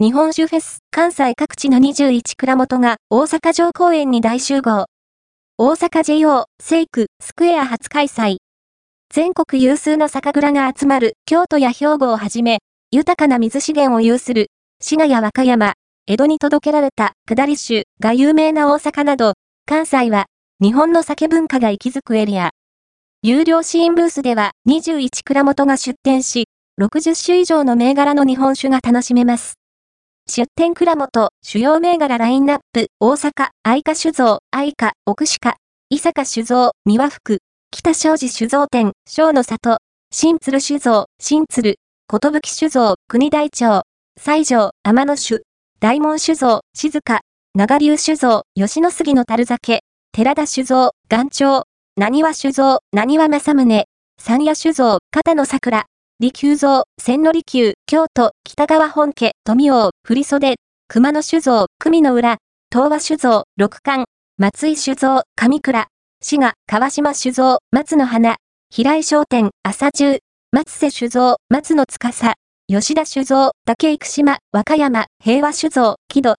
日本酒フェス、関西各地の21蔵元が大阪城公園に大集合。大阪 JO、セイク、スクエア初開催。全国有数の酒蔵が集まる京都や兵庫をはじめ、豊かな水資源を有する、滋賀や和歌山、江戸に届けられた下り酒が有名な大阪など、関西は日本の酒文化が息づくエリア。有料シーンブースでは21蔵元が出店し、60種以上の銘柄の日本酒が楽しめます。出店蔵元、主要銘柄ラインナップ、大阪、愛花酒造、愛花、奥鹿、伊坂酒造、三輪福、北庄司酒造店、小の里、新鶴酒造、新鶴、寿酒造、国大町、西条、天野酒、大門酒造、静か、長流酒造、吉野杉の樽酒、寺田酒造、岩町、何和酒造、何和正宗、三夜酒造、片野桜、利休造、千利休、京都、北川本家、富王、振袖、熊野酒造、組の裏、東和酒造、六冠、松井酒造、上倉、滋賀、川島酒造、松の花、平井商店、朝中、松瀬酒造、松の司、吉田酒造、竹生島、和歌山、平和酒造、木戸、